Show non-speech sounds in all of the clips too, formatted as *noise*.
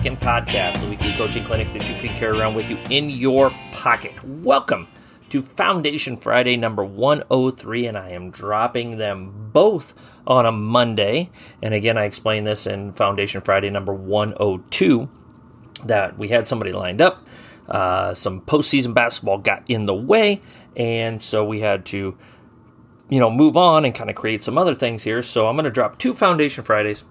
Podcast, the weekly coaching clinic that you can carry around with you in your pocket. Welcome to Foundation Friday number 103, and I am dropping them both on a Monday. And again, I explained this in Foundation Friday number 102 that we had somebody lined up. Uh, some postseason basketball got in the way, and so we had to, you know, move on and kind of create some other things here. So I'm going to drop two Foundation Fridays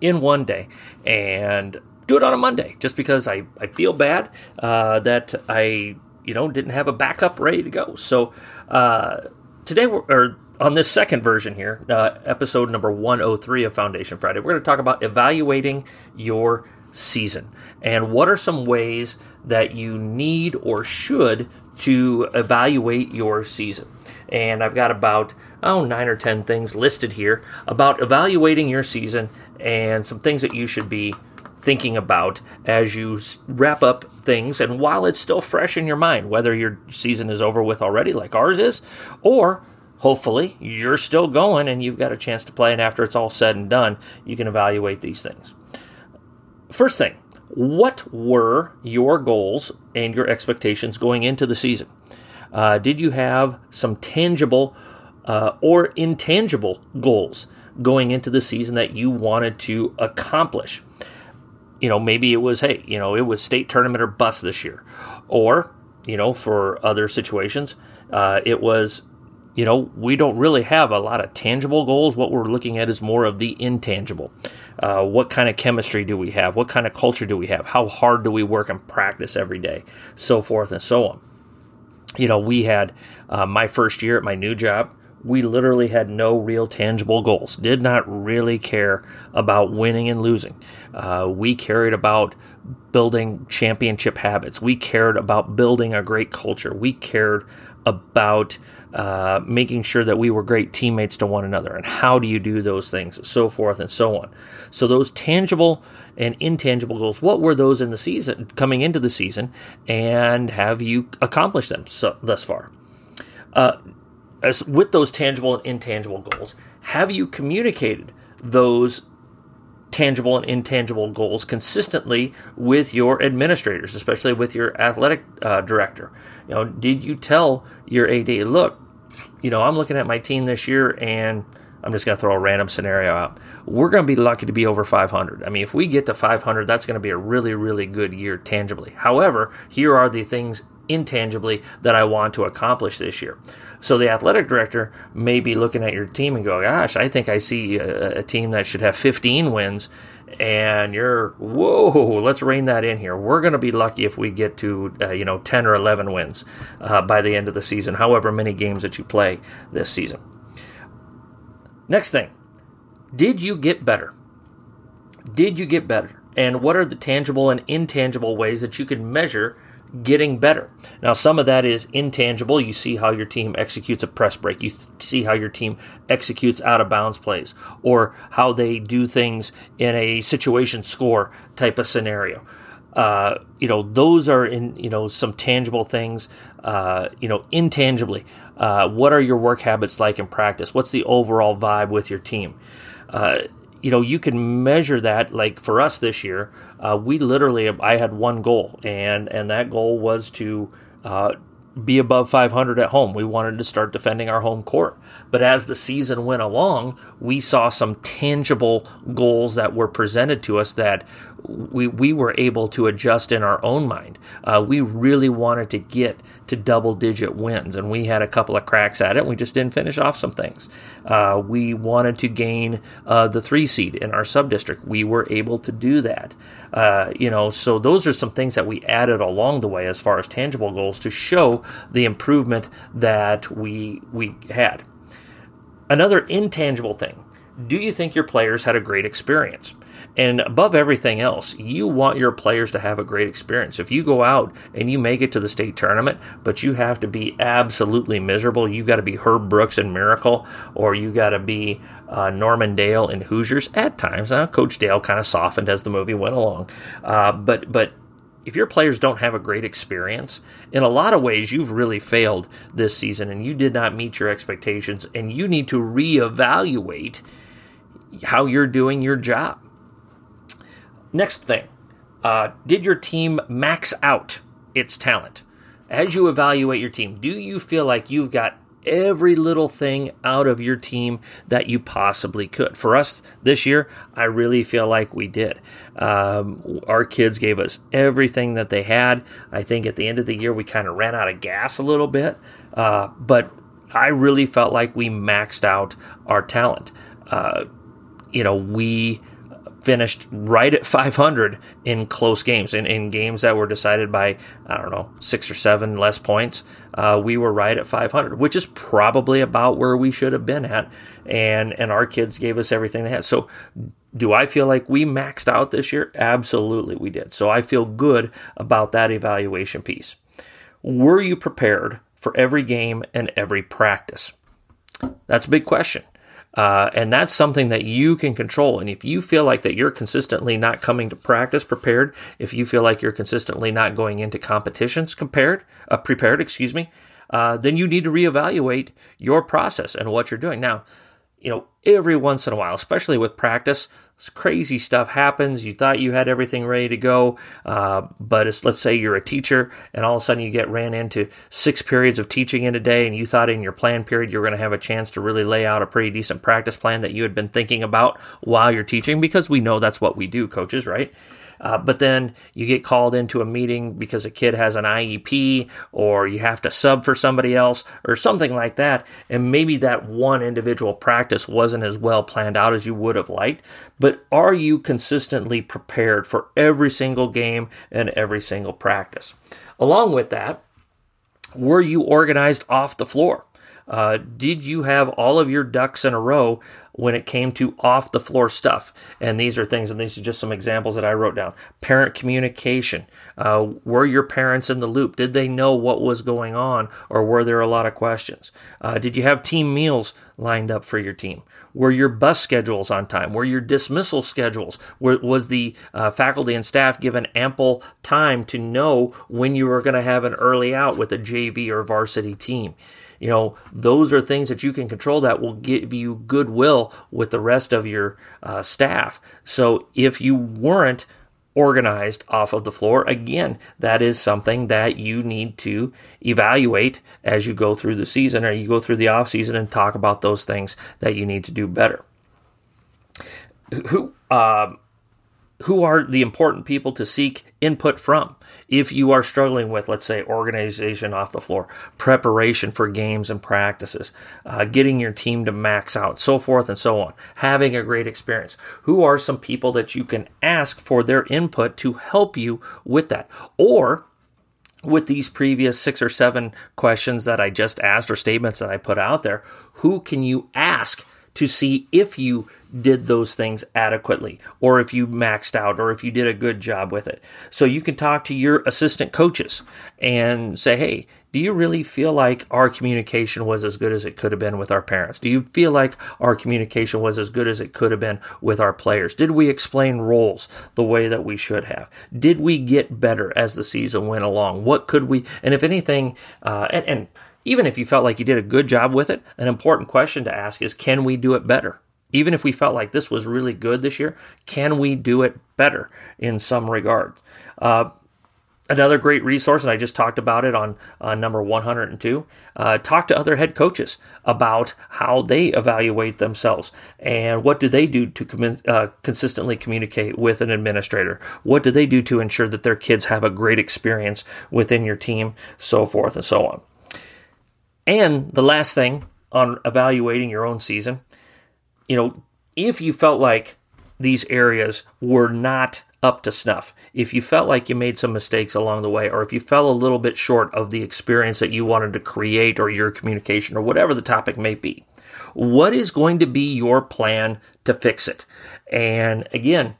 in one day and do it on a Monday just because I, I feel bad uh, that I you know didn't have a backup ready to go. So uh, today we're or on this second version here, uh, episode number 103 of Foundation Friday, we're going to talk about evaluating your season and what are some ways that you need or should to evaluate your season. And I've got about oh nine or ten things listed here about evaluating your season and some things that you should be thinking about as you wrap up things and while it's still fresh in your mind, whether your season is over with already, like ours is, or hopefully you're still going and you've got a chance to play, and after it's all said and done, you can evaluate these things. First thing, what were your goals and your expectations going into the season? Uh, did you have some tangible uh, or intangible goals going into the season that you wanted to accomplish. You know, maybe it was, hey, you know, it was state tournament or bust this year. Or, you know, for other situations, uh, it was, you know, we don't really have a lot of tangible goals. What we're looking at is more of the intangible. Uh, what kind of chemistry do we have? What kind of culture do we have? How hard do we work and practice every day? So forth and so on. You know, we had uh, my first year at my new job we literally had no real tangible goals, did not really care about winning and losing. Uh, we cared about building championship habits. We cared about building a great culture. We cared about uh, making sure that we were great teammates to one another. And how do you do those things? So forth and so on. So, those tangible and intangible goals, what were those in the season, coming into the season, and have you accomplished them so, thus far? Uh, as with those tangible and intangible goals, have you communicated those tangible and intangible goals consistently with your administrators, especially with your athletic uh, director? You know, did you tell your AD, look, you know, I'm looking at my team this year and I'm just going to throw a random scenario out. We're going to be lucky to be over 500. I mean, if we get to 500, that's going to be a really, really good year tangibly. However, here are the things intangibly that I want to accomplish this year. So the athletic director may be looking at your team and go, "Gosh, I think I see a, a team that should have 15 wins." And you're, whoa, let's rein that in here. We're going to be lucky if we get to, uh, you know, 10 or 11 wins uh, by the end of the season, however many games that you play this season. Next thing, did you get better? Did you get better? And what are the tangible and intangible ways that you can measure getting better. Now, some of that is intangible. You see how your team executes a press break, you th- see how your team executes out of bounds plays, or how they do things in a situation score type of scenario. Uh, you know, those are in you know some tangible things. Uh, you know, intangibly, uh, what are your work habits like in practice? What's the overall vibe with your team? You know, you can measure that. Like for us this year, uh, we literally, I had one goal, and and that goal was to uh, be above 500 at home. We wanted to start defending our home court. But as the season went along, we saw some tangible goals that were presented to us that we, we were able to adjust in our own mind. Uh, we really wanted to get to double digit wins, and we had a couple of cracks at it. We just didn't finish off some things. Uh, we wanted to gain uh, the three seed in our sub district. We were able to do that. Uh, you know, so those are some things that we added along the way as far as tangible goals to show the improvement that we we had. Another intangible thing. Do you think your players had a great experience? And above everything else, you want your players to have a great experience. If you go out and you make it to the state tournament, but you have to be absolutely miserable, you've got to be Herb Brooks and Miracle, or you got to be uh, Norman Dale and Hoosiers at times. Uh, Coach Dale kind of softened as the movie went along, uh, but but if your players don't have a great experience, in a lot of ways, you've really failed this season and you did not meet your expectations, and you need to reevaluate how you're doing your job. Next thing, uh, did your team max out its talent? As you evaluate your team, do you feel like you've got every little thing out of your team that you possibly could. For us this year, I really feel like we did. Um, our kids gave us everything that they had. I think at the end of the year, we kind of ran out of gas a little bit, uh, but I really felt like we maxed out our talent. Uh, you know, we finished right at *laughs* 500 in close games, in, in games that were decided by, I don't know, six or seven less points. Uh, we were right at 500, which is probably about where we should have been at. And, and our kids gave us everything they had. So, do I feel like we maxed out this year? Absolutely, we did. So, I feel good about that evaluation piece. Were you prepared for every game and every practice? That's a big question. Uh, and that's something that you can control. And if you feel like that you're consistently not coming to practice prepared, if you feel like you're consistently not going into competitions compared, uh, prepared, excuse me, uh, then you need to reevaluate your process and what you're doing. Now, you know, every once in a while, especially with practice, crazy stuff happens. You thought you had everything ready to go, uh, but let's say you're a teacher and all of a sudden you get ran into six periods of teaching in a day, and you thought in your plan period you were going to have a chance to really lay out a pretty decent practice plan that you had been thinking about while you're teaching, because we know that's what we do, coaches, right? Uh, but then you get called into a meeting because a kid has an IEP or you have to sub for somebody else or something like that. And maybe that one individual practice wasn't as well planned out as you would have liked. But are you consistently prepared for every single game and every single practice? Along with that, were you organized off the floor? Uh, did you have all of your ducks in a row when it came to off the floor stuff? And these are things, and these are just some examples that I wrote down. Parent communication. Uh, were your parents in the loop? Did they know what was going on, or were there a lot of questions? Uh, did you have team meals lined up for your team? Were your bus schedules on time? Were your dismissal schedules? Were, was the uh, faculty and staff given ample time to know when you were going to have an early out with a JV or varsity team? You know, those are things that you can control that will give you goodwill with the rest of your uh, staff. So if you weren't organized off of the floor, again, that is something that you need to evaluate as you go through the season or you go through the off season and talk about those things that you need to do better. Who, uh, who are the important people to seek input from. If you are struggling with let's say organization off the floor preparation for games and practices uh, getting your team to max out so forth and so on having a great experience who are some people that you can ask for their input to help you with that? Or with these previous six or seven questions that I just asked or statements that I put out there, who can you ask to see if you did those things adequately or if you maxed out or if you did a good job with it. So you can talk to your assistant coaches and say, hey, do you really feel like our communication was as good as it could have been with our parents? Do you feel like our communication was as good as it could have been with our players? Did we explain roles the way that we should have? Did we get better as the season went along? What could we, and if anything, uh, and, and even if you felt like you did a good job with it, an important question to ask is can we do it better? Even if we felt like this was really good this year, can we do it better in some regard? Uh, another great resource, and I just talked about it on uh, number 102. Uh, talk to other head coaches about how they evaluate themselves and what do they do to com- uh, consistently communicate with an administrator. What do they do to ensure that their kids have a great experience within your team, so forth and so on. And the last thing on evaluating your own season, you know, if you felt like these areas were not up to snuff, if you felt like you made some mistakes along the way, or if you fell a little bit short of the experience that you wanted to create or your communication or whatever the topic may be, what is going to be your plan to fix it? And again,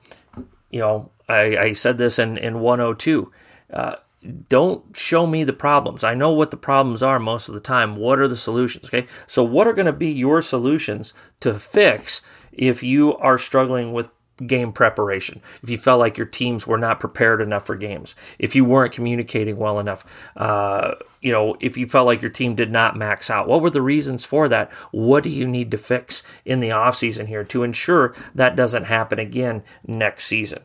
you know, I, I said this in, in 102. Uh, don't show me the problems. I know what the problems are most of the time. What are the solutions? Okay. So, what are going to be your solutions to fix if you are struggling with game preparation? If you felt like your teams were not prepared enough for games, if you weren't communicating well enough, uh, you know, if you felt like your team did not max out, what were the reasons for that? What do you need to fix in the offseason here to ensure that doesn't happen again next season?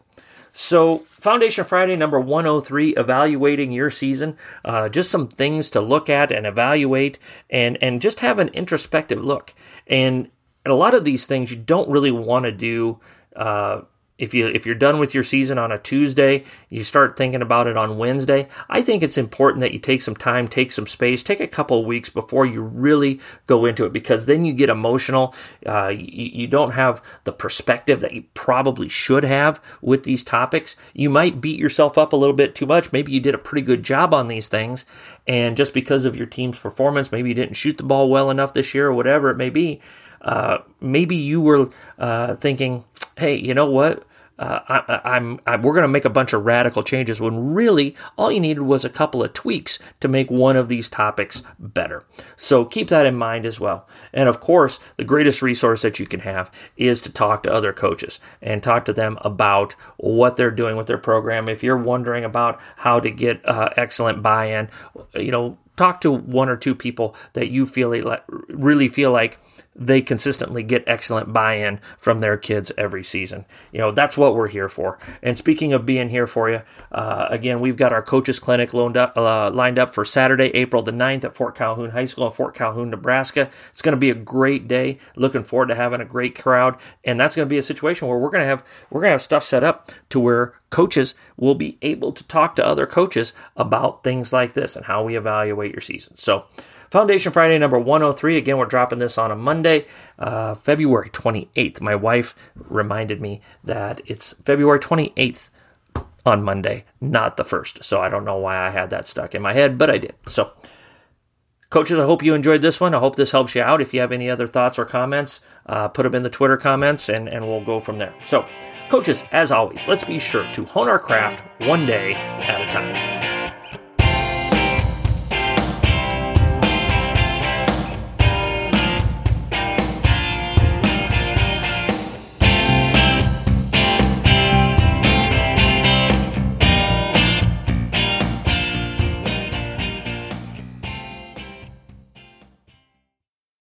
So, Foundation Friday number 103, evaluating your season. Uh, just some things to look at and evaluate and, and just have an introspective look. And, and a lot of these things you don't really want to do uh, if you if you're done with your season on a Tuesday, you start thinking about it on Wednesday. I think it's important that you take some time, take some space, take a couple of weeks before you really go into it because then you get emotional. Uh, you, you don't have the perspective that you probably should have with these topics. You might beat yourself up a little bit too much. Maybe you did a pretty good job on these things, and just because of your team's performance, maybe you didn't shoot the ball well enough this year or whatever it may be. Uh, maybe you were uh, thinking, hey, you know what? Uh, I, am we're going to make a bunch of radical changes when really all you needed was a couple of tweaks to make one of these topics better. So keep that in mind as well. And of course, the greatest resource that you can have is to talk to other coaches and talk to them about what they're doing with their program. If you're wondering about how to get uh, excellent buy-in, you know, talk to one or two people that you feel really feel like they consistently get excellent buy-in from their kids every season. You know, that's what we're here for. And speaking of being here for you, uh, again, we've got our coaches clinic up, uh, lined up for Saturday, April the 9th at Fort Calhoun High School in Fort Calhoun, Nebraska. It's going to be a great day. Looking forward to having a great crowd. And that's going to be a situation where we're going to have we're going to have stuff set up to where coaches will be able to talk to other coaches about things like this and how we evaluate your season. So, Foundation Friday number 103. Again, we're dropping this on a Monday, uh, February 28th. My wife reminded me that it's February 28th on Monday, not the first. So I don't know why I had that stuck in my head, but I did. So, coaches, I hope you enjoyed this one. I hope this helps you out. If you have any other thoughts or comments, uh, put them in the Twitter comments and, and we'll go from there. So, coaches, as always, let's be sure to hone our craft one day at a time.